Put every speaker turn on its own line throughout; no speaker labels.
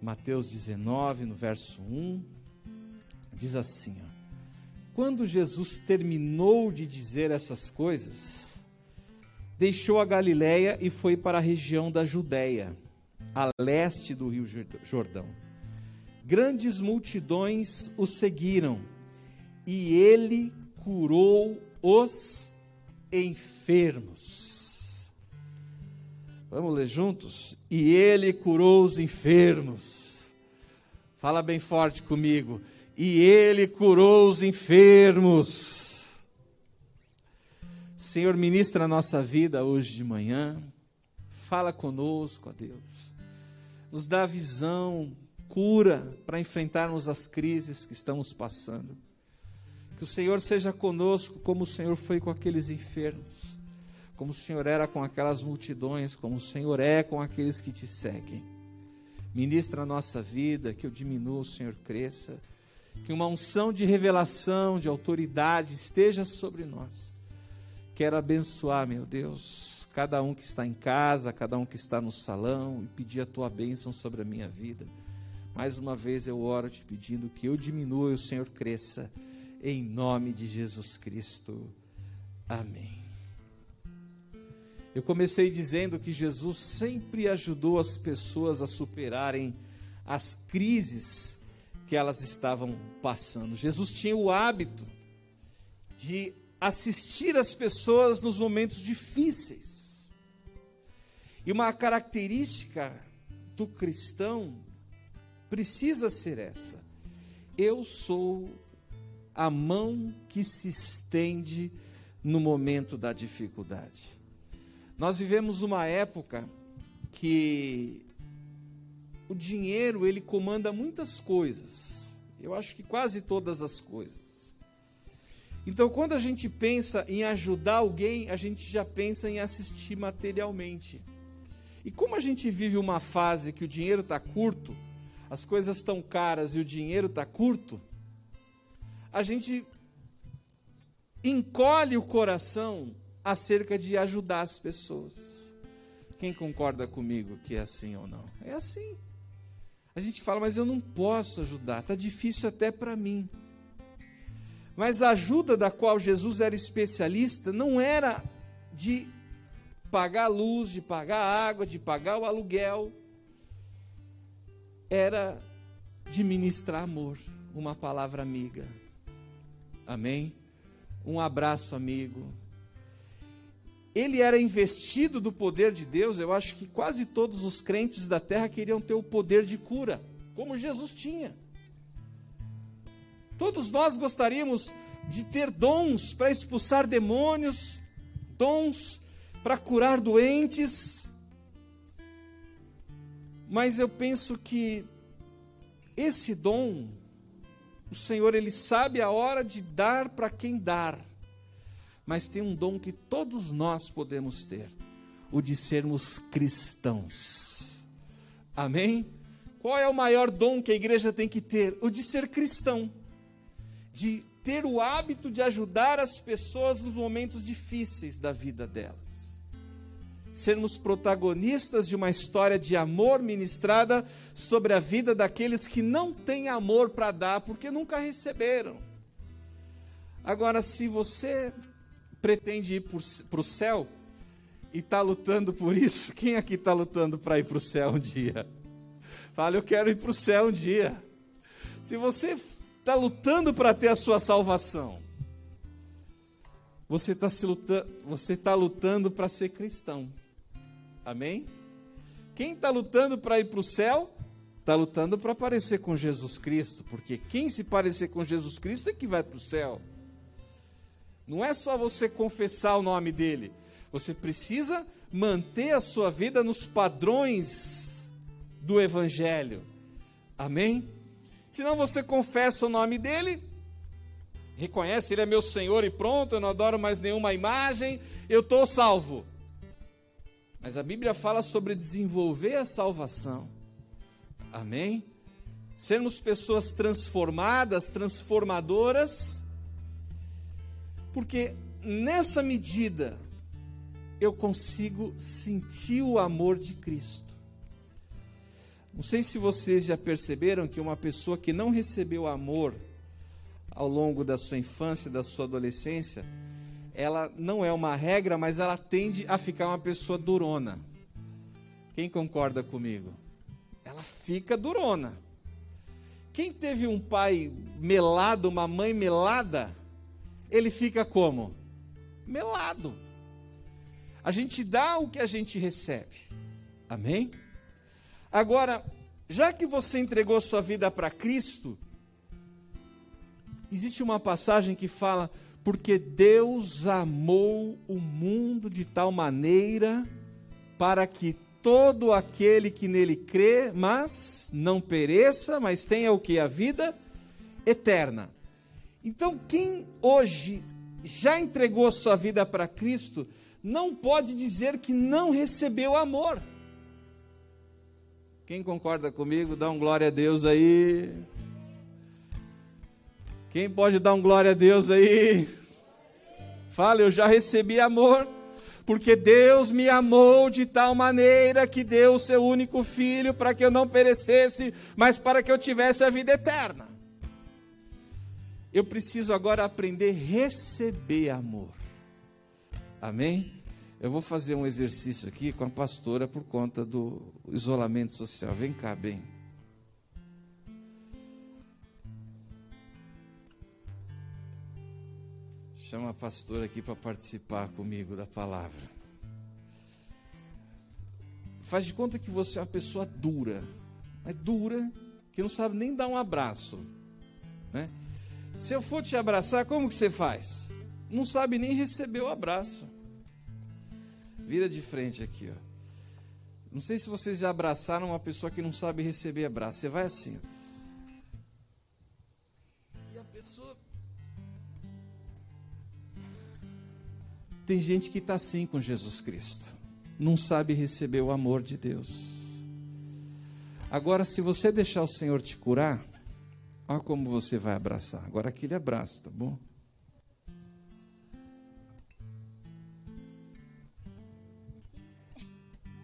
Mateus 19, no verso 1, diz assim: ó, Quando Jesus terminou de dizer essas coisas, deixou a Galiléia e foi para a região da Judéia, a leste do rio Jordão. Grandes multidões o seguiram e ele curou os enfermos. Vamos ler juntos? E ele curou os enfermos. Fala bem forte comigo. E ele curou os enfermos. Senhor, ministra a nossa vida hoje de manhã. Fala conosco, ó Deus. Nos dá visão, cura para enfrentarmos as crises que estamos passando. Que o Senhor seja conosco como o Senhor foi com aqueles enfermos, como o Senhor era com aquelas multidões, como o Senhor é com aqueles que te seguem. Ministra a nossa vida, que eu diminua, o Senhor cresça, que uma unção de revelação, de autoridade esteja sobre nós. Quero abençoar, meu Deus, cada um que está em casa, cada um que está no salão e pedir a tua bênção sobre a minha vida. Mais uma vez eu oro te pedindo que eu diminua e o Senhor cresça em nome de Jesus Cristo. Amém. Eu comecei dizendo que Jesus sempre ajudou as pessoas a superarem as crises que elas estavam passando. Jesus tinha o hábito de assistir as pessoas nos momentos difíceis. E uma característica do cristão precisa ser essa. Eu sou a mão que se estende no momento da dificuldade. Nós vivemos uma época que o dinheiro ele comanda muitas coisas. Eu acho que quase todas as coisas. Então, quando a gente pensa em ajudar alguém, a gente já pensa em assistir materialmente. E como a gente vive uma fase que o dinheiro está curto, as coisas estão caras e o dinheiro está curto, a gente encolhe o coração acerca de ajudar as pessoas. Quem concorda comigo que é assim ou não? É assim. A gente fala, mas eu não posso ajudar, está difícil até para mim. Mas a ajuda da qual Jesus era especialista não era de pagar a luz, de pagar a água, de pagar o aluguel. Era de ministrar amor, uma palavra amiga. Amém? Um abraço, amigo. Ele era investido do poder de Deus. Eu acho que quase todos os crentes da terra queriam ter o poder de cura, como Jesus tinha. Todos nós gostaríamos de ter dons para expulsar demônios, dons para curar doentes. Mas eu penso que esse dom o Senhor, Ele sabe a hora de dar para quem dar. Mas tem um dom que todos nós podemos ter: o de sermos cristãos. Amém? Qual é o maior dom que a igreja tem que ter? O de ser cristão. De ter o hábito de ajudar as pessoas nos momentos difíceis da vida delas sermos protagonistas de uma história de amor ministrada sobre a vida daqueles que não têm amor para dar porque nunca receberam. Agora, se você pretende ir para o céu e está lutando por isso, quem aqui está lutando para ir para o céu um dia? Fala, eu quero ir para o céu um dia. Se você está lutando para ter a sua salvação, você está lutando, você tá lutando para ser cristão. Amém? Quem está lutando para ir para o céu, está lutando para parecer com Jesus Cristo, porque quem se parecer com Jesus Cristo é que vai para o céu. Não é só você confessar o nome dele, você precisa manter a sua vida nos padrões do Evangelho. Amém? Senão você confessa o nome dele, reconhece, ele é meu Senhor e pronto, eu não adoro mais nenhuma imagem, eu estou salvo. Mas a Bíblia fala sobre desenvolver a salvação. Amém? Sermos pessoas transformadas, transformadoras, porque nessa medida eu consigo sentir o amor de Cristo. Não sei se vocês já perceberam que uma pessoa que não recebeu amor ao longo da sua infância, da sua adolescência, ela não é uma regra, mas ela tende a ficar uma pessoa durona. Quem concorda comigo? Ela fica durona. Quem teve um pai melado, uma mãe melada, ele fica como? Melado. A gente dá o que a gente recebe. Amém? Agora, já que você entregou sua vida para Cristo, existe uma passagem que fala: porque Deus amou o mundo de tal maneira para que todo aquele que nele crê, mas não pereça, mas tenha o que? A vida eterna. Então, quem hoje já entregou sua vida para Cristo, não pode dizer que não recebeu amor. Quem concorda comigo, dá um glória a Deus aí. Quem pode dar um glória a Deus aí? Fala, eu já recebi amor, porque Deus me amou de tal maneira que deu o seu único filho para que eu não perecesse, mas para que eu tivesse a vida eterna. Eu preciso agora aprender a receber amor. Amém? Eu vou fazer um exercício aqui com a pastora por conta do isolamento social. Vem cá, bem. Chama a pastora aqui para participar comigo da palavra. Faz de conta que você é uma pessoa dura, mas dura, que não sabe nem dar um abraço. Né? Se eu for te abraçar, como que você faz? Não sabe nem receber o abraço. Vira de frente aqui, ó. Não sei se vocês já abraçaram uma pessoa que não sabe receber abraço. Você vai assim. E a pessoa. Tem gente que está assim com Jesus Cristo. Não sabe receber o amor de Deus. Agora, se você deixar o Senhor te curar, olha como você vai abraçar. Agora aquele abraço, tá bom?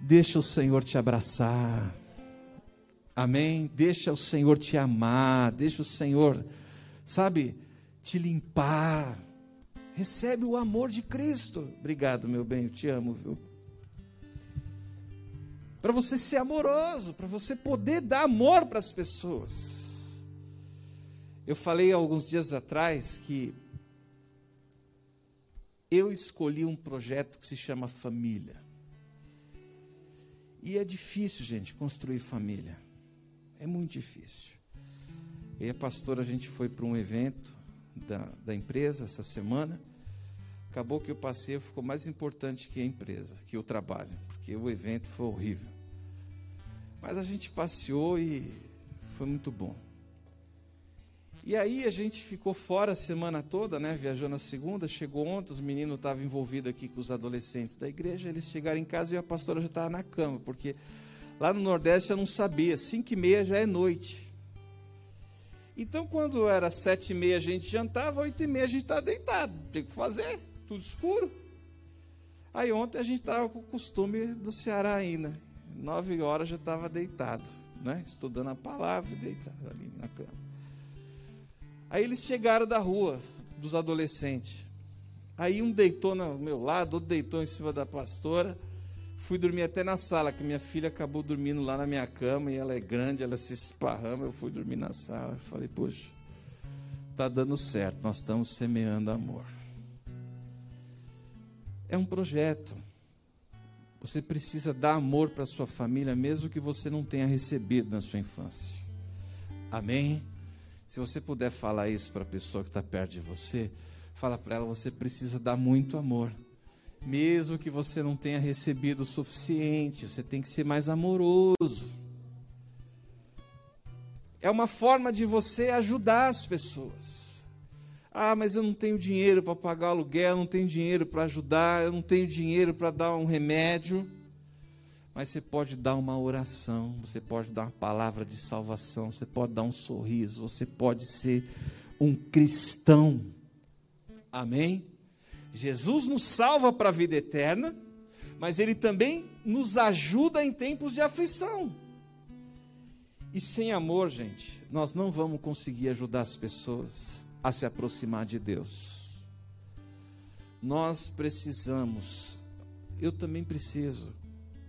Deixa o Senhor te abraçar. Amém? Deixa o Senhor te amar. Deixa o Senhor, sabe, te limpar. Recebe o amor de Cristo. Obrigado, meu bem, eu te amo, viu? Para você ser amoroso, para você poder dar amor para as pessoas. Eu falei alguns dias atrás que eu escolhi um projeto que se chama Família. E é difícil, gente, construir família. É muito difícil. E a pastora, a gente foi para um evento da, da empresa essa semana. Acabou que o passeio ficou mais importante que a empresa, que o trabalho, porque o evento foi horrível. Mas a gente passeou e foi muito bom. E aí a gente ficou fora a semana toda, né? Viajou na segunda, chegou ontem, os meninos estavam envolvidos aqui com os adolescentes da igreja, eles chegaram em casa e a pastora já estava na cama, porque lá no Nordeste eu não sabia, cinco e meia já é noite. Então quando era sete e meia a gente jantava, oito e meia a gente estava deitado, tem que fazer, tudo escuro. Aí ontem a gente estava com o costume do Ceará ainda, nove horas já estava deitado, né? Estudando a palavra deitado ali na cama. Aí eles chegaram da rua, dos adolescentes. Aí um deitou no meu lado, outro deitou em cima da pastora. Fui dormir até na sala, que minha filha acabou dormindo lá na minha cama e ela é grande, ela se esparrama. Eu fui dormir na sala. Falei, poxa, tá dando certo, nós estamos semeando amor. É um projeto. Você precisa dar amor para sua família, mesmo que você não tenha recebido na sua infância. Amém? Se você puder falar isso para a pessoa que está perto de você, fala para ela: você precisa dar muito amor. Mesmo que você não tenha recebido o suficiente, você tem que ser mais amoroso. É uma forma de você ajudar as pessoas. Ah, mas eu não tenho dinheiro para pagar aluguel, eu não tenho dinheiro para ajudar, eu não tenho dinheiro para dar um remédio mas você pode dar uma oração, você pode dar uma palavra de salvação, você pode dar um sorriso, você pode ser um cristão. Amém? Jesus nos salva para a vida eterna, mas ele também nos ajuda em tempos de aflição. E sem amor, gente, nós não vamos conseguir ajudar as pessoas a se aproximar de Deus. Nós precisamos, eu também preciso,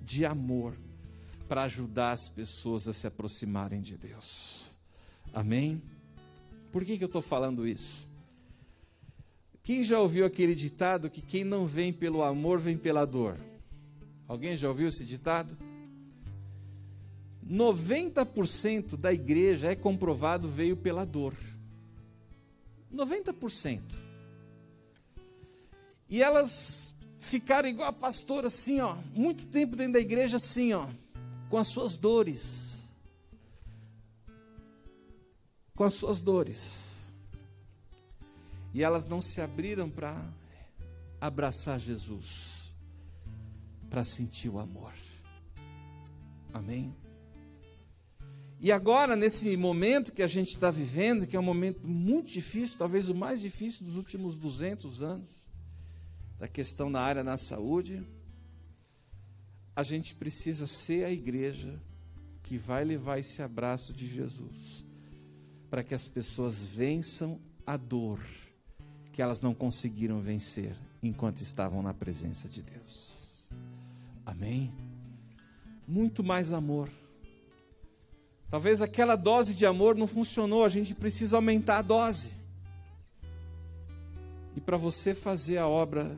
de amor para ajudar as pessoas a se aproximarem de Deus. Amém? Por que, que eu estou falando isso? Quem já ouviu aquele ditado que quem não vem pelo amor vem pela dor? Alguém já ouviu esse ditado? 90% da igreja é comprovado veio pela dor. 90%. E elas ficaram igual a pastora assim, ó, muito tempo dentro da igreja assim, ó, com as suas dores. Com as suas dores. E elas não se abriram para abraçar Jesus, para sentir o amor. Amém? E agora, nesse momento que a gente está vivendo, que é um momento muito difícil, talvez o mais difícil dos últimos 200 anos, da questão na área da saúde, a gente precisa ser a igreja que vai levar esse abraço de Jesus, para que as pessoas vençam a dor que elas não conseguiram vencer enquanto estavam na presença de Deus. Amém? Muito mais amor Talvez aquela dose de amor não funcionou, a gente precisa aumentar a dose. E para você fazer a obra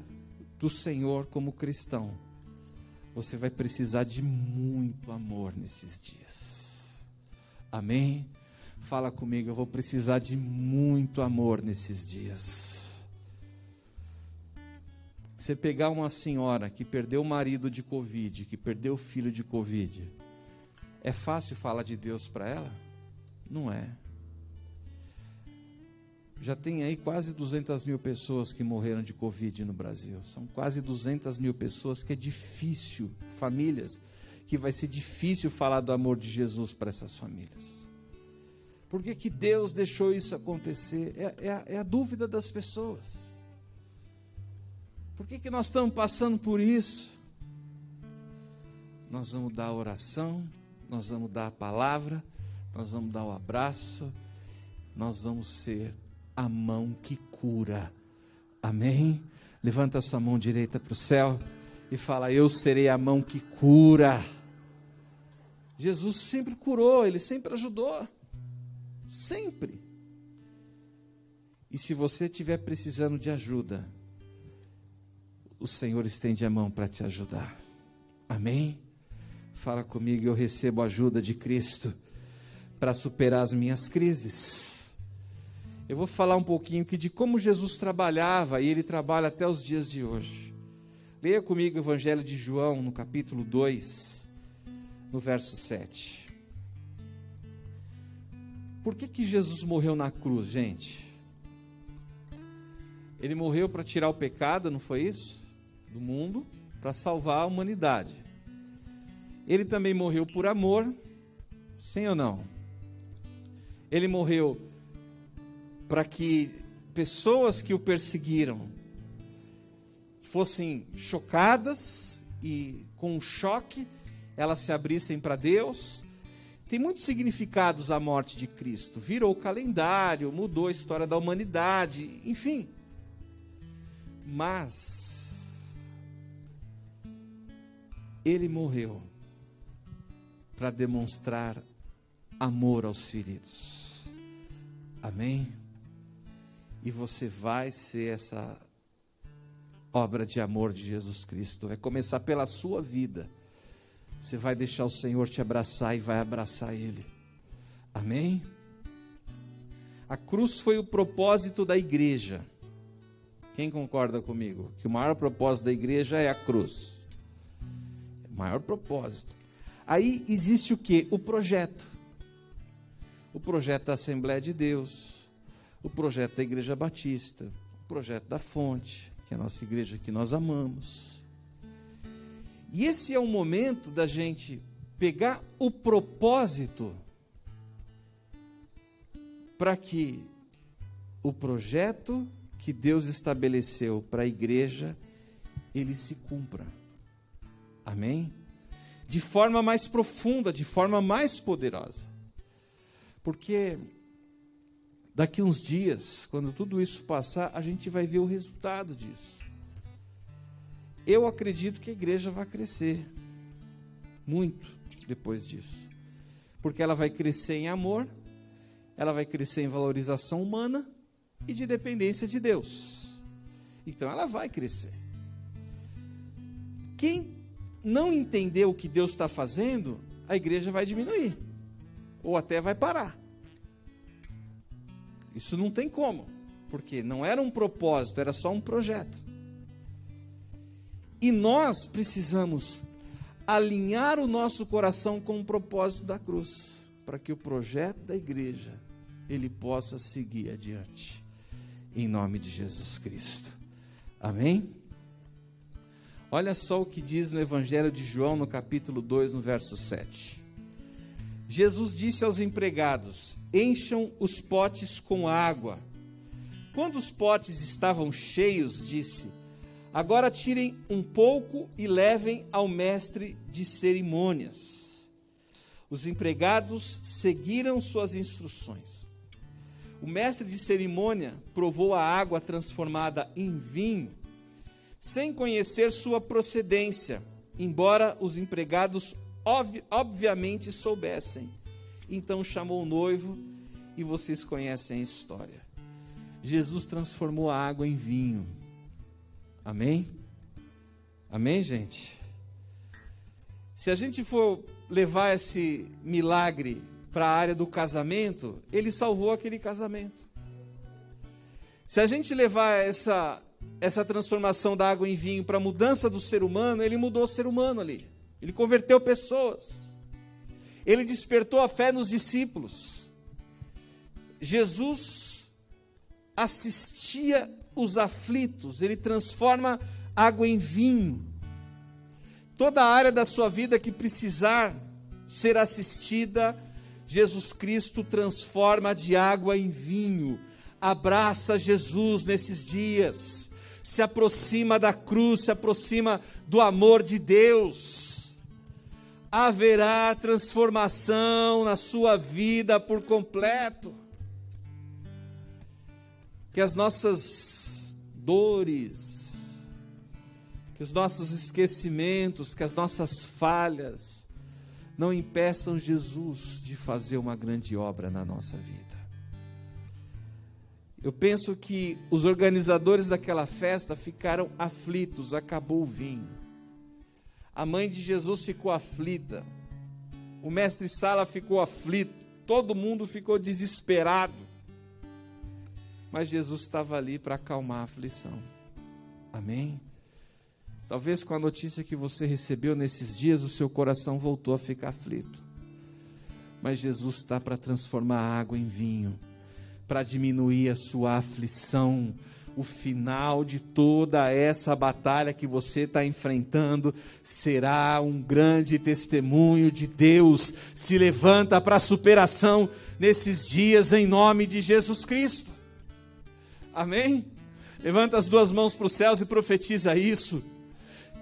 do Senhor como cristão, você vai precisar de muito amor nesses dias. Amém? Fala comigo, eu vou precisar de muito amor nesses dias. Você pegar uma senhora que perdeu o marido de Covid, que perdeu o filho de Covid, é fácil falar de Deus para ela? Não é. Já tem aí quase 200 mil pessoas que morreram de Covid no Brasil. São quase 200 mil pessoas que é difícil, famílias, que vai ser difícil falar do amor de Jesus para essas famílias. Por que, que Deus deixou isso acontecer? É, é, a, é a dúvida das pessoas. Por que, que nós estamos passando por isso? Nós vamos dar oração, nós vamos dar a palavra, nós vamos dar o abraço, nós vamos ser a mão que cura. Amém? Levanta sua mão direita para o céu e fala: Eu serei a mão que cura. Jesus sempre curou, ele sempre ajudou. Sempre. E se você estiver precisando de ajuda, o Senhor estende a mão para te ajudar. Amém? Fala comigo, eu recebo a ajuda de Cristo para superar as minhas crises. Eu vou falar um pouquinho aqui de como Jesus trabalhava e ele trabalha até os dias de hoje. Leia comigo o Evangelho de João, no capítulo 2, no verso 7. Por que, que Jesus morreu na cruz, gente? Ele morreu para tirar o pecado, não foi isso? Do mundo, para salvar a humanidade. Ele também morreu por amor, sim ou não? Ele morreu para que pessoas que o perseguiram fossem chocadas e com um choque elas se abrissem para Deus. Tem muitos significados a morte de Cristo. Virou o calendário, mudou a história da humanidade, enfim. Mas ele morreu para demonstrar amor aos feridos. Amém? E você vai ser essa obra de amor de Jesus Cristo. Vai começar pela sua vida. Você vai deixar o Senhor te abraçar e vai abraçar Ele. Amém? A cruz foi o propósito da igreja. Quem concorda comigo? Que o maior propósito da igreja é a cruz. O maior propósito. Aí existe o que? O projeto. O projeto da Assembleia de Deus, o projeto da Igreja Batista, o projeto da Fonte, que é a nossa igreja que nós amamos. E esse é o momento da gente pegar o propósito para que o projeto que Deus estabeleceu para a igreja ele se cumpra. Amém? de forma mais profunda, de forma mais poderosa. Porque daqui uns dias, quando tudo isso passar, a gente vai ver o resultado disso. Eu acredito que a igreja vai crescer muito depois disso. Porque ela vai crescer em amor, ela vai crescer em valorização humana e de dependência de Deus. Então ela vai crescer. Quem não entender o que Deus está fazendo, a igreja vai diminuir, ou até vai parar. Isso não tem como, porque não era um propósito, era só um projeto. E nós precisamos alinhar o nosso coração com o propósito da cruz, para que o projeto da igreja ele possa seguir adiante. Em nome de Jesus Cristo. Amém? Olha só o que diz no Evangelho de João, no capítulo 2, no verso 7. Jesus disse aos empregados: Encham os potes com água. Quando os potes estavam cheios, disse: Agora tirem um pouco e levem ao mestre de cerimônias. Os empregados seguiram suas instruções. O mestre de cerimônia provou a água transformada em vinho sem conhecer sua procedência, embora os empregados ob obviamente soubessem. Então chamou o noivo e vocês conhecem a história. Jesus transformou a água em vinho. Amém? Amém, gente? Se a gente for levar esse milagre para a área do casamento, ele salvou aquele casamento. Se a gente levar essa essa transformação da água em vinho para a mudança do ser humano, ele mudou o ser humano ali. Ele converteu pessoas. Ele despertou a fé nos discípulos. Jesus assistia os aflitos, ele transforma água em vinho. Toda a área da sua vida que precisar ser assistida, Jesus Cristo transforma de água em vinho. Abraça Jesus nesses dias se aproxima da cruz, se aproxima do amor de Deus, haverá transformação na sua vida por completo. Que as nossas dores, que os nossos esquecimentos, que as nossas falhas, não impeçam Jesus de fazer uma grande obra na nossa vida. Eu penso que os organizadores daquela festa ficaram aflitos, acabou o vinho. A mãe de Jesus ficou aflita. O mestre Sala ficou aflito. Todo mundo ficou desesperado. Mas Jesus estava ali para acalmar a aflição. Amém? Talvez com a notícia que você recebeu nesses dias, o seu coração voltou a ficar aflito. Mas Jesus está para transformar a água em vinho para diminuir a sua aflição. O final de toda essa batalha que você está enfrentando será um grande testemunho de Deus. Se levanta para a superação nesses dias em nome de Jesus Cristo. Amém? Levanta as duas mãos para os céus e profetiza isso.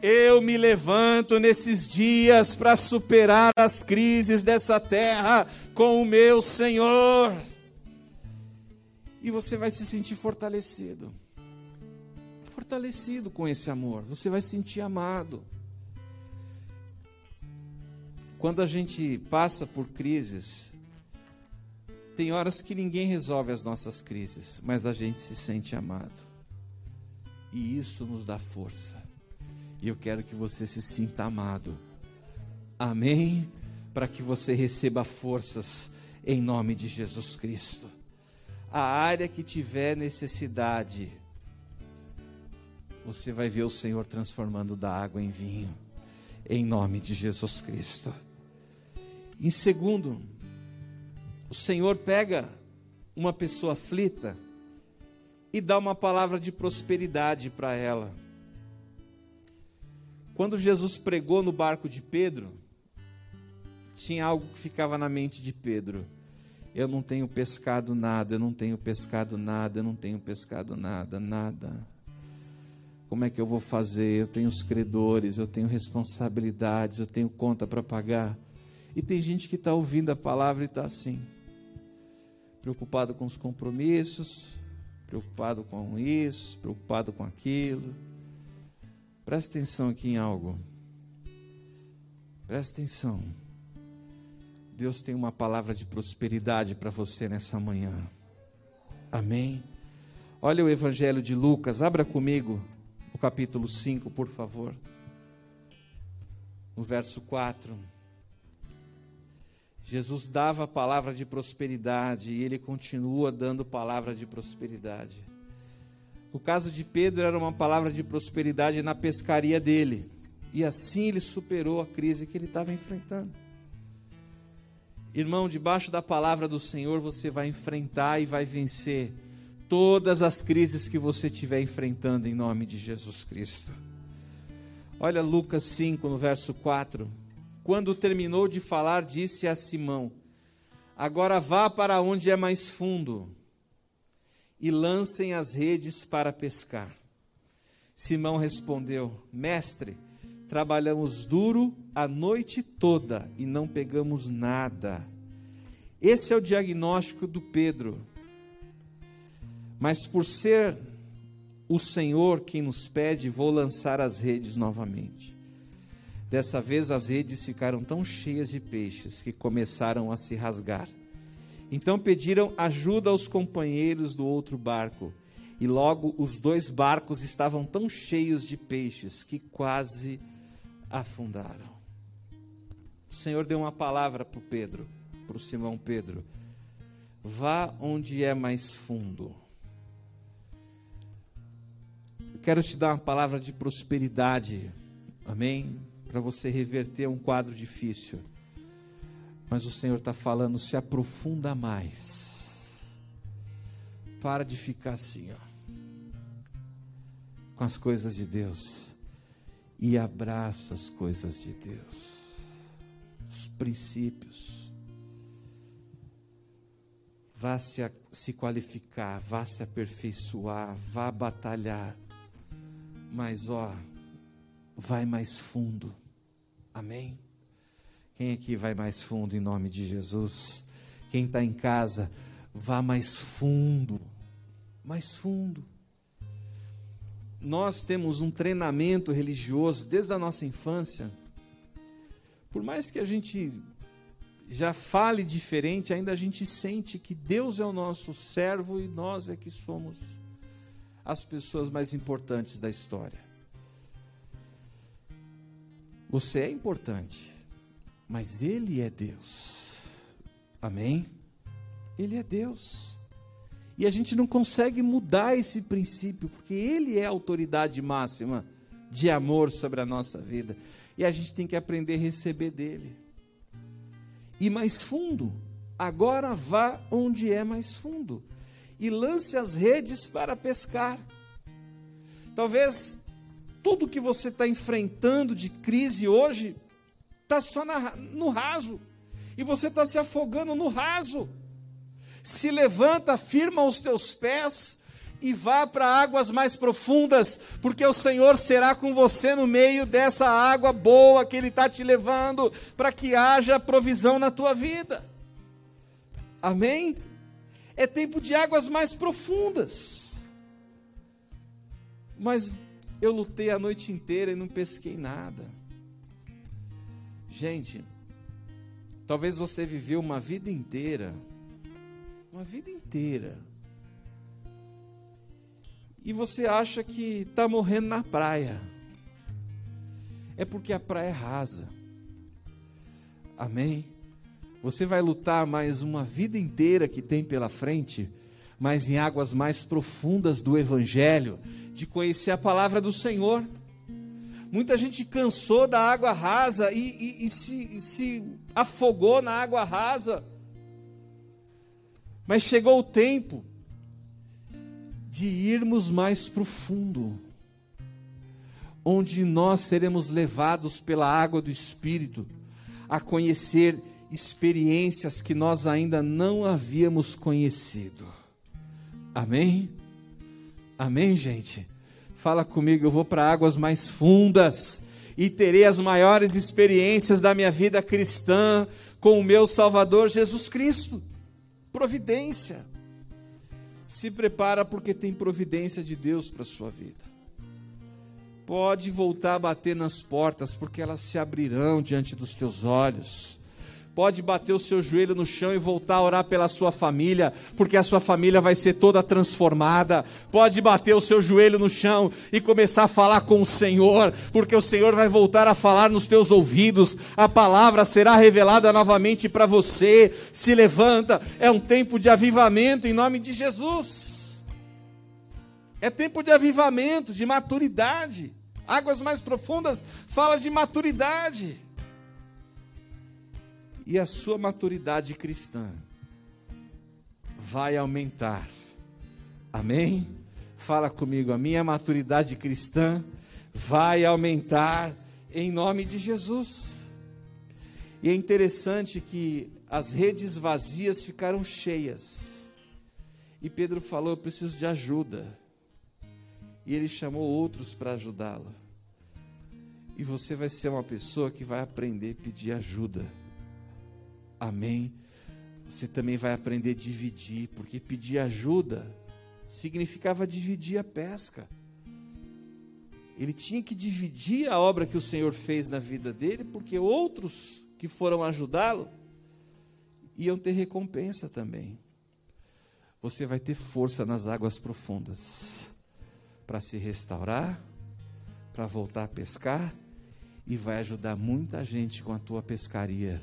Eu me levanto nesses dias para superar as crises dessa terra com o meu Senhor e você vai se sentir fortalecido. Fortalecido com esse amor, você vai se sentir amado. Quando a gente passa por crises, tem horas que ninguém resolve as nossas crises, mas a gente se sente amado. E isso nos dá força. E eu quero que você se sinta amado. Amém? Para que você receba forças em nome de Jesus Cristo a área que tiver necessidade, você vai ver o Senhor transformando da água em vinho, em nome de Jesus Cristo. Em segundo, o Senhor pega uma pessoa aflita e dá uma palavra de prosperidade para ela. Quando Jesus pregou no barco de Pedro, tinha algo que ficava na mente de Pedro eu não tenho pescado nada, eu não tenho pescado nada, eu não tenho pescado nada, nada. Como é que eu vou fazer? Eu tenho os credores, eu tenho responsabilidades, eu tenho conta para pagar. E tem gente que está ouvindo a palavra e está assim. preocupado com os compromissos, preocupado com isso, preocupado com aquilo. Presta atenção aqui em algo. Presta atenção. Deus tem uma palavra de prosperidade para você nessa manhã. Amém. Olha o Evangelho de Lucas, abra comigo o capítulo 5, por favor. No verso 4. Jesus dava a palavra de prosperidade e ele continua dando palavra de prosperidade. No caso de Pedro, era uma palavra de prosperidade na pescaria dele. E assim ele superou a crise que ele estava enfrentando. Irmão, debaixo da palavra do Senhor você vai enfrentar e vai vencer todas as crises que você estiver enfrentando em nome de Jesus Cristo. Olha Lucas 5, no verso 4. Quando terminou de falar, disse a Simão: Agora vá para onde é mais fundo e lancem as redes para pescar. Simão respondeu: Mestre, trabalhamos duro a noite toda e não pegamos nada. Esse é o diagnóstico do Pedro. Mas por ser o Senhor quem nos pede, vou lançar as redes novamente. Dessa vez as redes ficaram tão cheias de peixes que começaram a se rasgar. Então pediram ajuda aos companheiros do outro barco, e logo os dois barcos estavam tão cheios de peixes que quase afundaram. O Senhor deu uma palavra para o Pedro, para o Simão Pedro: vá onde é mais fundo. Quero te dar uma palavra de prosperidade, amém? Para você reverter um quadro difícil. Mas o Senhor está falando, se aprofunda mais. Para de ficar assim, ó, com as coisas de Deus. E abraça as coisas de Deus. Os princípios. Vá se, se qualificar, vá se aperfeiçoar, vá batalhar. Mas, ó, vai mais fundo. Amém? Quem aqui vai mais fundo em nome de Jesus? Quem está em casa, vá mais fundo. Mais fundo. Nós temos um treinamento religioso desde a nossa infância. Por mais que a gente já fale diferente, ainda a gente sente que Deus é o nosso servo e nós é que somos as pessoas mais importantes da história. Você é importante mas Ele é Deus. Amém? Ele é Deus. E a gente não consegue mudar esse princípio, porque Ele é a autoridade máxima de amor sobre a nossa vida. E a gente tem que aprender a receber dele. E mais fundo, agora vá onde é mais fundo e lance as redes para pescar. Talvez tudo que você está enfrentando de crise hoje está só na, no raso. E você está se afogando no raso. Se levanta, firma os teus pés e vá para águas mais profundas, porque o Senhor será com você no meio dessa água boa que Ele está te levando, para que haja provisão na tua vida. Amém? É tempo de águas mais profundas. Mas eu lutei a noite inteira e não pesquei nada. Gente, talvez você viveu uma vida inteira, uma vida inteira, e você acha que está morrendo na praia. É porque a praia é rasa. Amém? Você vai lutar mais uma vida inteira que tem pela frente, mas em águas mais profundas do Evangelho, de conhecer a palavra do Senhor. Muita gente cansou da água rasa e, e, e se, se afogou na água rasa. Mas chegou o tempo de irmos mais profundo, onde nós seremos levados pela água do Espírito a conhecer experiências que nós ainda não havíamos conhecido. Amém? Amém, gente? Fala comigo, eu vou para águas mais fundas e terei as maiores experiências da minha vida cristã com o meu Salvador Jesus Cristo. providência. Se prepara porque tem providência de Deus para a sua vida. Pode voltar a bater nas portas, porque elas se abrirão diante dos teus olhos pode bater o seu joelho no chão e voltar a orar pela sua família, porque a sua família vai ser toda transformada. Pode bater o seu joelho no chão e começar a falar com o Senhor, porque o Senhor vai voltar a falar nos teus ouvidos. A palavra será revelada novamente para você. Se levanta, é um tempo de avivamento em nome de Jesus. É tempo de avivamento, de maturidade. Águas mais profundas fala de maturidade e a sua maturidade cristã vai aumentar. Amém? Fala comigo, a minha maturidade cristã vai aumentar em nome de Jesus. E é interessante que as redes vazias ficaram cheias. E Pedro falou: Eu preciso de ajuda. E ele chamou outros para ajudá-lo. E você vai ser uma pessoa que vai aprender a pedir ajuda. Amém. Você também vai aprender a dividir, porque pedir ajuda significava dividir a pesca. Ele tinha que dividir a obra que o Senhor fez na vida dele, porque outros que foram ajudá-lo iam ter recompensa também. Você vai ter força nas águas profundas para se restaurar, para voltar a pescar e vai ajudar muita gente com a tua pescaria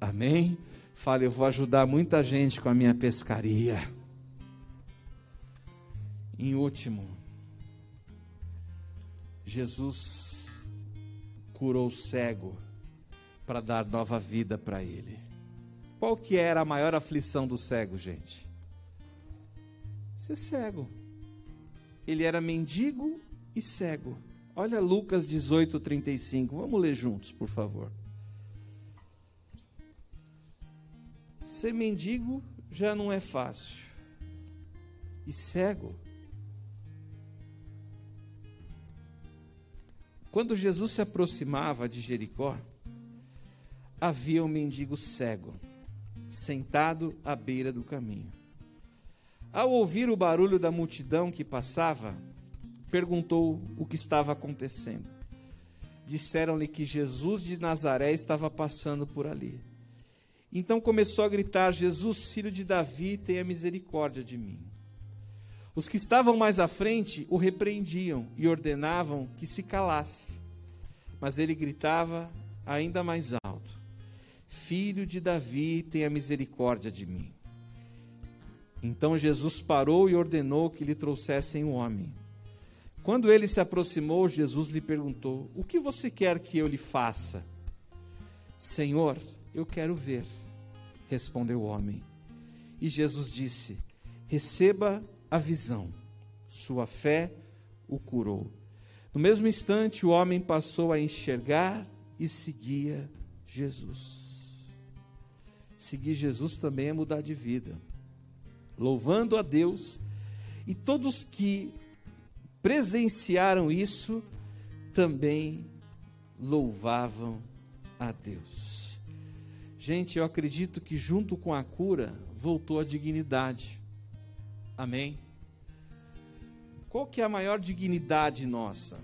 Amém? Fale, eu vou ajudar muita gente com a minha pescaria. Em último, Jesus curou o cego para dar nova vida para ele. Qual que era a maior aflição do cego, gente? Ser cego. Ele era mendigo e cego. Olha Lucas 18, 35. Vamos ler juntos, por favor. Ser mendigo já não é fácil. E cego. Quando Jesus se aproximava de Jericó, havia um mendigo cego, sentado à beira do caminho. Ao ouvir o barulho da multidão que passava, perguntou o que estava acontecendo. Disseram-lhe que Jesus de Nazaré estava passando por ali. Então começou a gritar: Jesus, filho de Davi, tenha misericórdia de mim. Os que estavam mais à frente o repreendiam e ordenavam que se calasse. Mas ele gritava ainda mais alto: Filho de Davi, tenha misericórdia de mim. Então Jesus parou e ordenou que lhe trouxessem o um homem. Quando ele se aproximou, Jesus lhe perguntou: O que você quer que eu lhe faça? Senhor, eu quero ver respondeu o homem. E Jesus disse: Receba a visão, sua fé o curou. No mesmo instante, o homem passou a enxergar e seguia Jesus. Seguir Jesus também é mudar de vida. Louvando a Deus, e todos que presenciaram isso também louvavam a Deus. Gente, eu acredito que junto com a cura voltou a dignidade. Amém? Qual que é a maior dignidade nossa?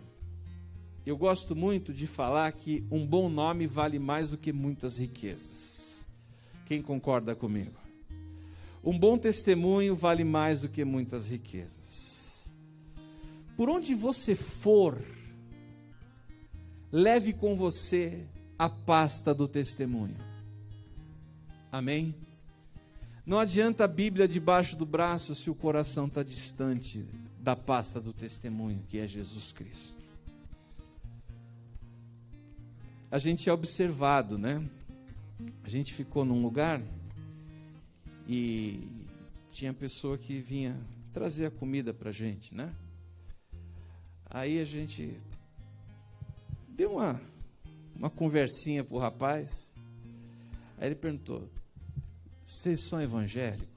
Eu gosto muito de falar que um bom nome vale mais do que muitas riquezas. Quem concorda comigo? Um bom testemunho vale mais do que muitas riquezas. Por onde você for, leve com você a pasta do testemunho. Amém? Não adianta a Bíblia debaixo do braço se o coração está distante da pasta do testemunho, que é Jesus Cristo. A gente é observado, né? A gente ficou num lugar e tinha pessoa que vinha trazer a comida para gente, né? Aí a gente deu uma, uma conversinha pro rapaz. Aí ele perguntou: vocês são evangélicos?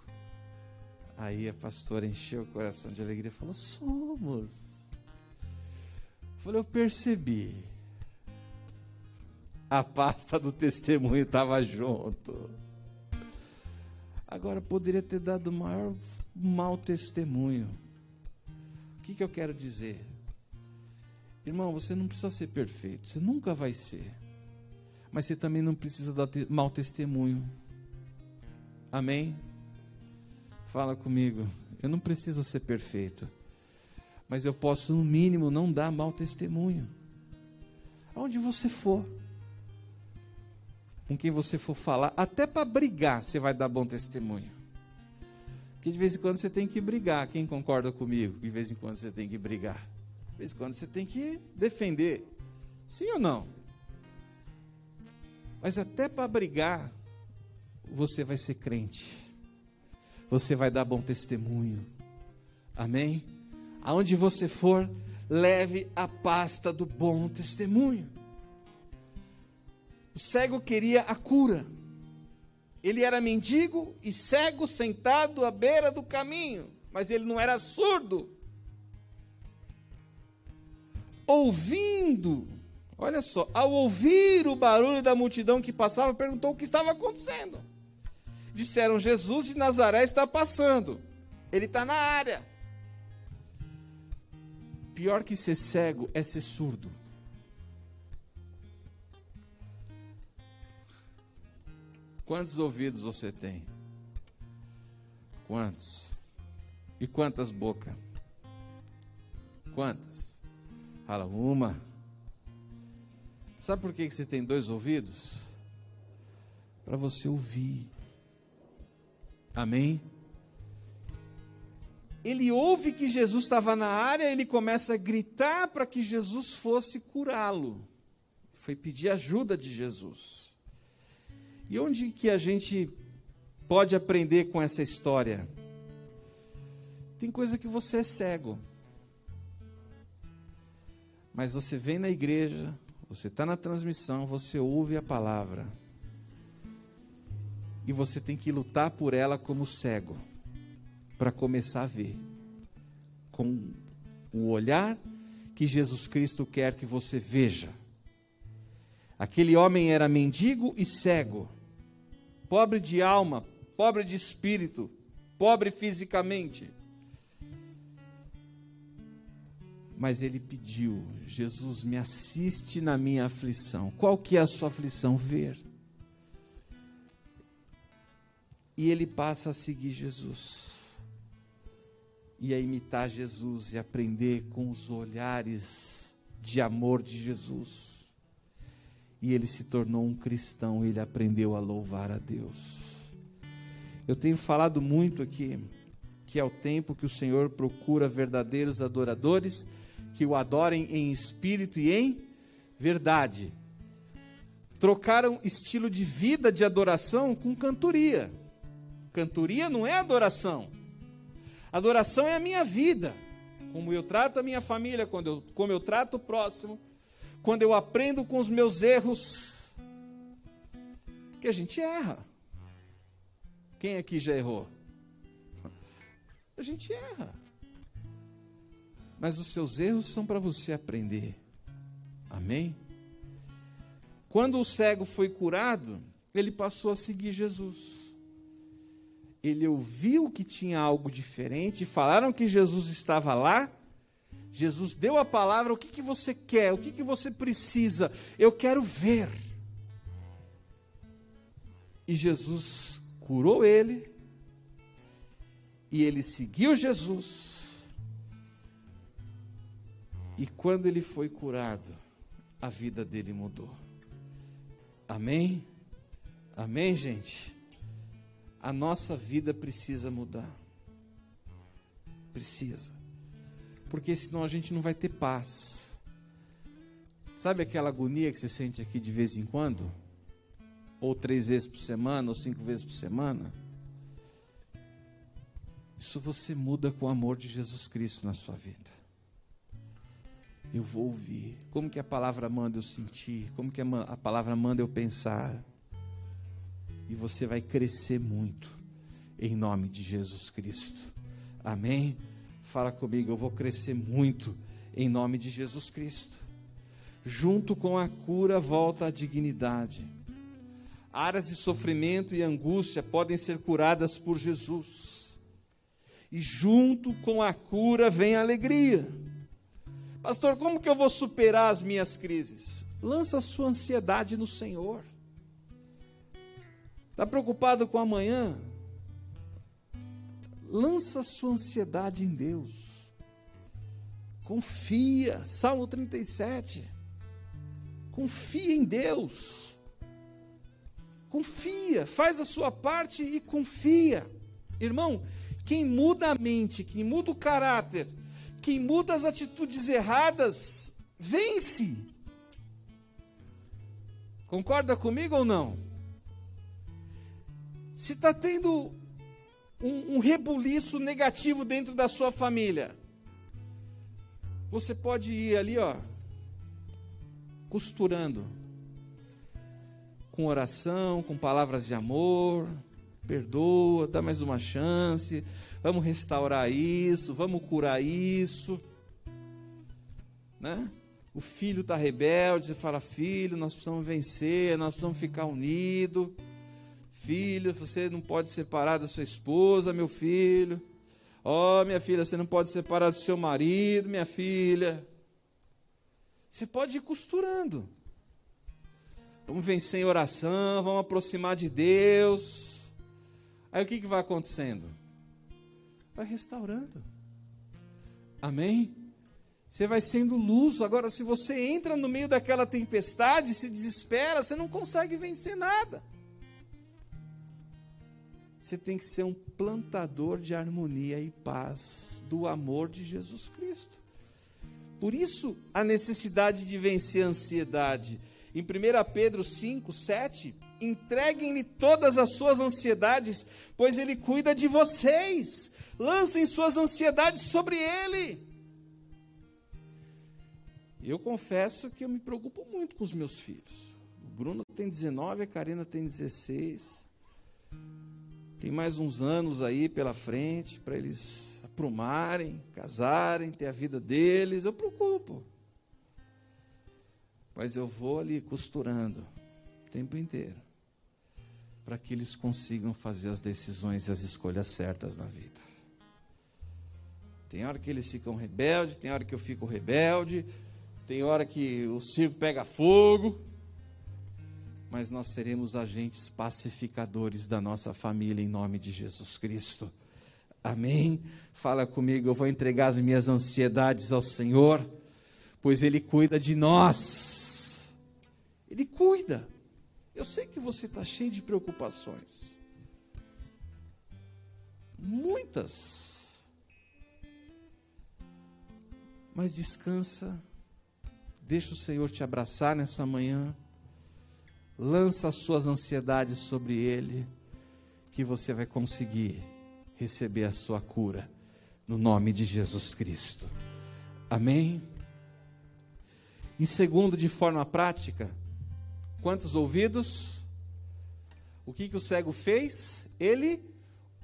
Aí a pastora encheu o coração de alegria e falou: Somos. Eu falei: Eu percebi. A pasta do testemunho estava junto. Agora, poderia ter dado maior mau testemunho. O que, que eu quero dizer? Irmão, você não precisa ser perfeito, você nunca vai ser. Mas você também não precisa dar te mau testemunho. Amém? Fala comigo. Eu não preciso ser perfeito, mas eu posso, no mínimo, não dar mau testemunho. Aonde você for, com quem você for falar, até para brigar, você vai dar bom testemunho. Porque de vez em quando você tem que brigar. Quem concorda comigo? De vez em quando você tem que brigar. De vez em quando você tem que defender. Sim ou não? Mas até para brigar, você vai ser crente. Você vai dar bom testemunho. Amém? Aonde você for, leve a pasta do bom testemunho. O cego queria a cura. Ele era mendigo e cego sentado à beira do caminho, mas ele não era surdo ouvindo, olha só, ao ouvir o barulho da multidão que passava, perguntou o que estava acontecendo. Disseram: Jesus de Nazaré está passando, ele está na área. Pior que ser cego é ser surdo. Quantos ouvidos você tem? Quantos? E quantas bocas? Quantas? Fala, uma. Sabe por que você tem dois ouvidos? Para você ouvir. Amém? Ele ouve que Jesus estava na área, ele começa a gritar para que Jesus fosse curá-lo. Foi pedir ajuda de Jesus. E onde que a gente pode aprender com essa história? Tem coisa que você é cego. Mas você vem na igreja, você está na transmissão, você ouve a palavra. E você tem que lutar por ela como cego, para começar a ver. Com o olhar que Jesus Cristo quer que você veja. Aquele homem era mendigo e cego, pobre de alma, pobre de espírito, pobre fisicamente. mas ele pediu: Jesus, me assiste na minha aflição. Qual que é a sua aflição? Ver. E ele passa a seguir Jesus. E a imitar Jesus e aprender com os olhares de amor de Jesus. E ele se tornou um cristão, ele aprendeu a louvar a Deus. Eu tenho falado muito aqui que é o tempo que o Senhor procura verdadeiros adoradores que o adorem em espírito e em verdade. Trocaram estilo de vida de adoração com cantoria. Cantoria não é adoração. Adoração é a minha vida. Como eu trato a minha família, quando eu, como eu trato o próximo, quando eu aprendo com os meus erros. Que a gente erra. Quem aqui já errou? A gente erra mas os seus erros são para você aprender. Amém? Quando o cego foi curado, ele passou a seguir Jesus. Ele ouviu que tinha algo diferente, falaram que Jesus estava lá. Jesus deu a palavra: o que, que você quer? O que, que você precisa? Eu quero ver. E Jesus curou ele, e ele seguiu Jesus e quando ele foi curado, a vida dele mudou. Amém? Amém, gente? A nossa vida precisa mudar. Precisa. Porque senão a gente não vai ter paz. Sabe aquela agonia que você sente aqui de vez em quando? Ou três vezes por semana, ou cinco vezes por semana? Isso você muda com o amor de Jesus Cristo na sua vida eu vou ouvir. Como que a palavra manda eu sentir? Como que a palavra manda eu pensar? E você vai crescer muito em nome de Jesus Cristo. Amém? Fala comigo, eu vou crescer muito em nome de Jesus Cristo. Junto com a cura volta a dignidade. áreas de sofrimento e angústia podem ser curadas por Jesus. E junto com a cura vem a alegria. Pastor, como que eu vou superar as minhas crises? Lança a sua ansiedade no Senhor. Está preocupado com amanhã? Lança sua ansiedade em Deus. Confia. Salmo 37. Confia em Deus. Confia. Faz a sua parte e confia. Irmão, quem muda a mente, quem muda o caráter, quem muda as atitudes erradas, vence. Concorda comigo ou não? Se está tendo um, um rebuliço negativo dentro da sua família, você pode ir ali, ó, costurando, com oração, com palavras de amor, perdoa, dá mais uma chance, vamos restaurar isso, vamos curar isso, né? O filho está rebelde, você fala, filho, nós precisamos vencer, nós precisamos ficar unidos. Filho, você não pode separar da sua esposa, meu filho. Ó, oh, minha filha, você não pode separar do seu marido, minha filha. Você pode ir costurando. Vamos vencer em oração, vamos aproximar de Deus. Aí o que, que vai acontecendo? Vai restaurando. Amém? Você vai sendo luz. Agora, se você entra no meio daquela tempestade, se desespera, você não consegue vencer nada. Você tem que ser um plantador de harmonia e paz do amor de Jesus Cristo. Por isso, a necessidade de vencer a ansiedade. Em 1 Pedro 5, 7, entreguem-lhe todas as suas ansiedades, pois ele cuida de vocês. Lancem suas ansiedades sobre ele. Eu confesso que eu me preocupo muito com os meus filhos. O Bruno tem 19, a Karina tem 16. Tem mais uns anos aí pela frente para eles aprumarem, casarem, ter a vida deles. Eu preocupo. Mas eu vou ali costurando o tempo inteiro para que eles consigam fazer as decisões e as escolhas certas na vida. Tem hora que eles ficam rebeldes, tem hora que eu fico rebelde, tem hora que o circo pega fogo mas nós seremos agentes pacificadores da nossa família em nome de Jesus Cristo. Amém? Fala comigo, eu vou entregar as minhas ansiedades ao Senhor, pois Ele cuida de nós. Ele cuida. Eu sei que você está cheio de preocupações. Muitas. Mas descansa. Deixa o Senhor te abraçar nessa manhã lança as suas ansiedades sobre Ele, que você vai conseguir receber a sua cura, no nome de Jesus Cristo. Amém? Em segundo, de forma prática, quantos ouvidos? O que, que o cego fez? Ele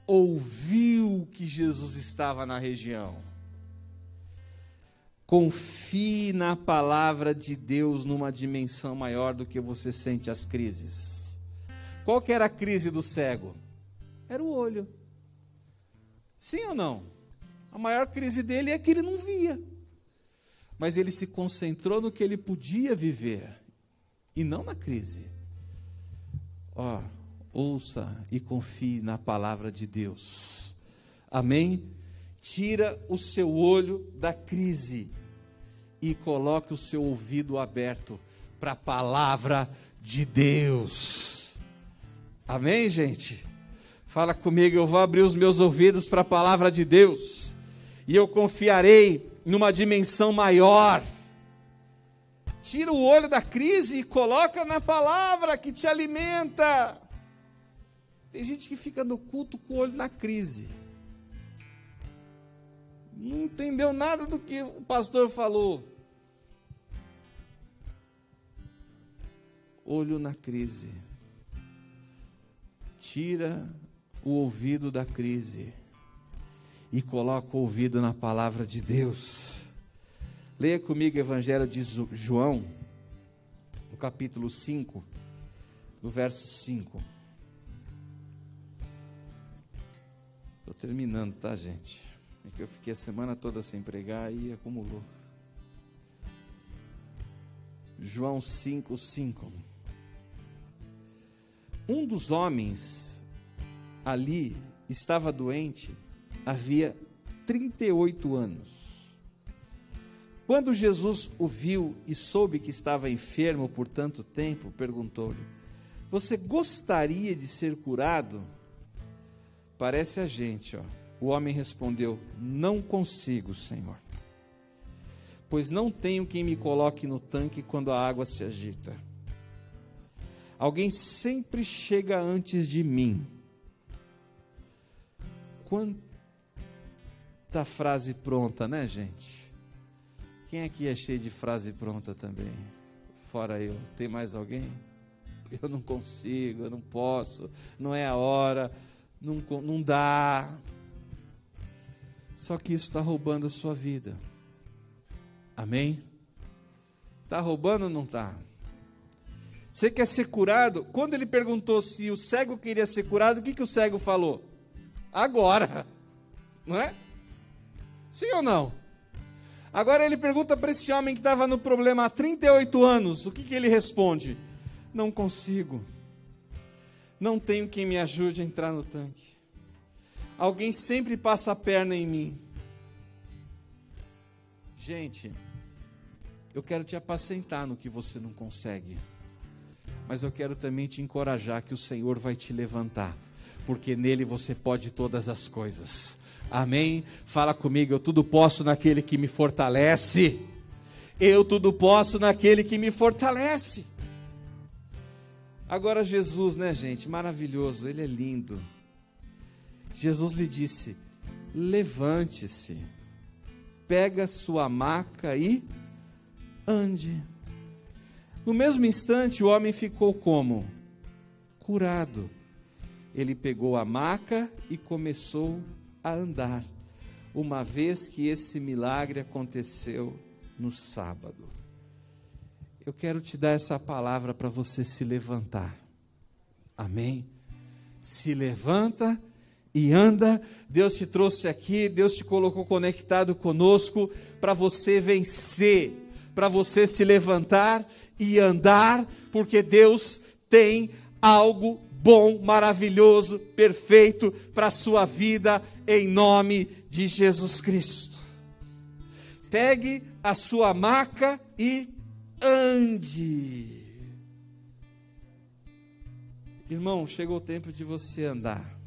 ouviu que Jesus estava na região. Confie na palavra de Deus numa dimensão maior do que você sente as crises. Qual que era a crise do cego? Era o olho. Sim ou não? A maior crise dele é que ele não via. Mas ele se concentrou no que ele podia viver e não na crise. Ó, ouça e confie na palavra de Deus. Amém? Tira o seu olho da crise e coloque o seu ouvido aberto para a palavra de Deus. Amém, gente? Fala comigo, eu vou abrir os meus ouvidos para a palavra de Deus e eu confiarei numa dimensão maior. Tira o olho da crise e coloca na palavra que te alimenta. Tem gente que fica no culto com o olho na crise. Não entendeu nada do que o pastor falou. Olho na crise. Tira o ouvido da crise e coloca o ouvido na palavra de Deus. Leia comigo o Evangelho de João, no capítulo 5, do verso 5. Estou terminando, tá, gente? É que eu fiquei a semana toda sem pregar e acumulou. João 5, 5. Um dos homens ali estava doente havia 38 anos. Quando Jesus o viu e soube que estava enfermo por tanto tempo, perguntou-lhe: Você gostaria de ser curado? Parece a gente, ó. O homem respondeu: Não consigo, Senhor. Pois não tenho quem me coloque no tanque quando a água se agita. Alguém sempre chega antes de mim. Quanta frase pronta, né, gente? Quem aqui é cheio de frase pronta também? Fora eu. Tem mais alguém? Eu não consigo, eu não posso, não é a hora, não, não dá. Só que isso está roubando a sua vida. Amém? Está roubando ou não está? Você quer ser curado? Quando ele perguntou se o cego queria ser curado, o que, que o cego falou? Agora. Não é? Sim ou não? Agora ele pergunta para esse homem que estava no problema há 38 anos: o que, que ele responde? Não consigo. Não tenho quem me ajude a entrar no tanque. Alguém sempre passa a perna em mim. Gente, eu quero te apacentar no que você não consegue. Mas eu quero também te encorajar que o Senhor vai te levantar, porque nele você pode todas as coisas. Amém? Fala comigo, eu tudo posso naquele que me fortalece. Eu tudo posso naquele que me fortalece. Agora Jesus, né, gente? Maravilhoso, ele é lindo. Jesus lhe disse: Levante-se, pega sua maca e ande. No mesmo instante, o homem ficou como? Curado. Ele pegou a maca e começou a andar, uma vez que esse milagre aconteceu no sábado. Eu quero te dar essa palavra para você se levantar. Amém? Se levanta e anda. Deus te trouxe aqui, Deus te colocou conectado conosco para você vencer, para você se levantar e andar, porque Deus tem algo bom, maravilhoso, perfeito para a sua vida em nome de Jesus Cristo. Pegue a sua maca e ande. Irmão, chegou o tempo de você andar.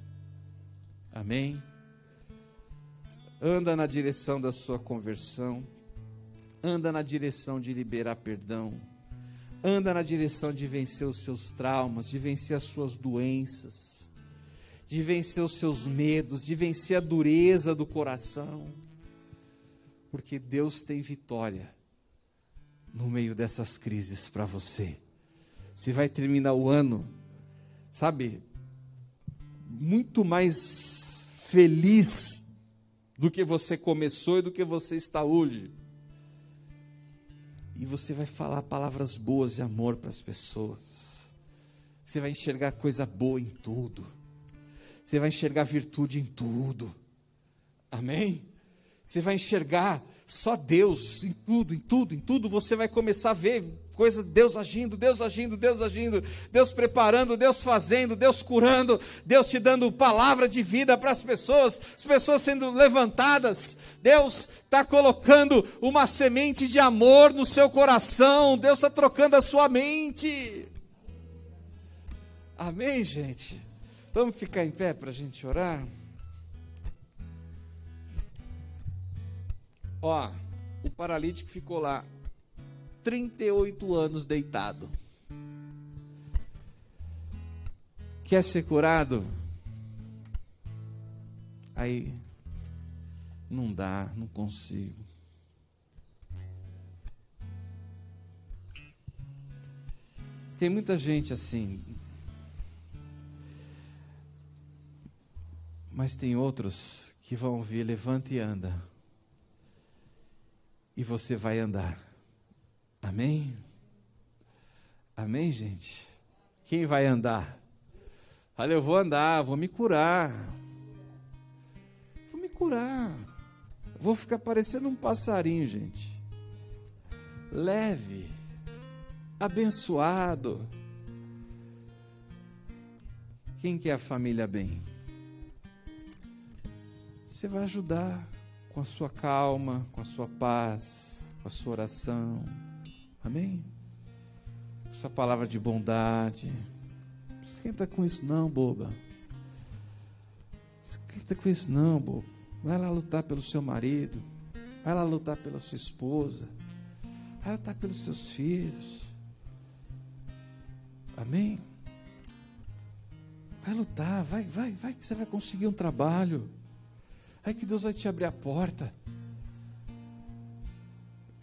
Amém? Anda na direção da sua conversão. Anda na direção de liberar perdão. Anda na direção de vencer os seus traumas, de vencer as suas doenças de vencer os seus medos, de vencer a dureza do coração, porque Deus tem vitória no meio dessas crises para você. Você vai terminar o ano, sabe, muito mais feliz do que você começou e do que você está hoje. E você vai falar palavras boas de amor para as pessoas. Você vai enxergar coisa boa em tudo. Você vai enxergar virtude em tudo. Amém? Você vai enxergar só Deus em tudo, em tudo, em tudo. Você vai começar a ver coisa Deus agindo, Deus agindo, Deus agindo, Deus preparando, Deus fazendo, Deus curando, Deus te dando palavra de vida para as pessoas, as pessoas sendo levantadas. Deus está colocando uma semente de amor no seu coração. Deus está trocando a sua mente. Amém, gente? Vamos ficar em pé para a gente orar? Ó, o paralítico ficou lá 38 anos deitado. Quer ser curado? Aí, não dá, não consigo. Tem muita gente assim, Mas tem outros que vão vir, levanta e anda. E você vai andar. Amém? Amém, gente? Quem vai andar? Olha, eu vou andar, vou me curar. Vou me curar. Vou ficar parecendo um passarinho, gente. Leve, abençoado. Quem quer a família bem? Você vai ajudar com a sua calma, com a sua paz, com a sua oração. Amém? Sua palavra de bondade. Esquenta com isso não, boba. Esquenta com isso não, boba. Vai lá lutar pelo seu marido. Vai lá lutar pela sua esposa. Vai lutar pelos seus filhos. Amém? Vai lutar, vai, vai, vai que você vai conseguir um trabalho. Aí que Deus vai te abrir a porta.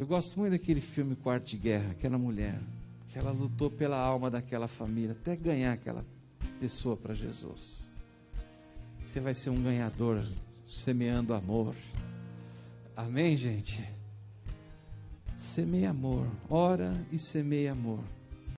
Eu gosto muito daquele filme Quarto de Guerra, aquela mulher, que ela lutou pela alma daquela família, até ganhar aquela pessoa para Jesus. Você vai ser um ganhador, semeando amor. Amém, gente? Semeia amor, ora e semeia amor.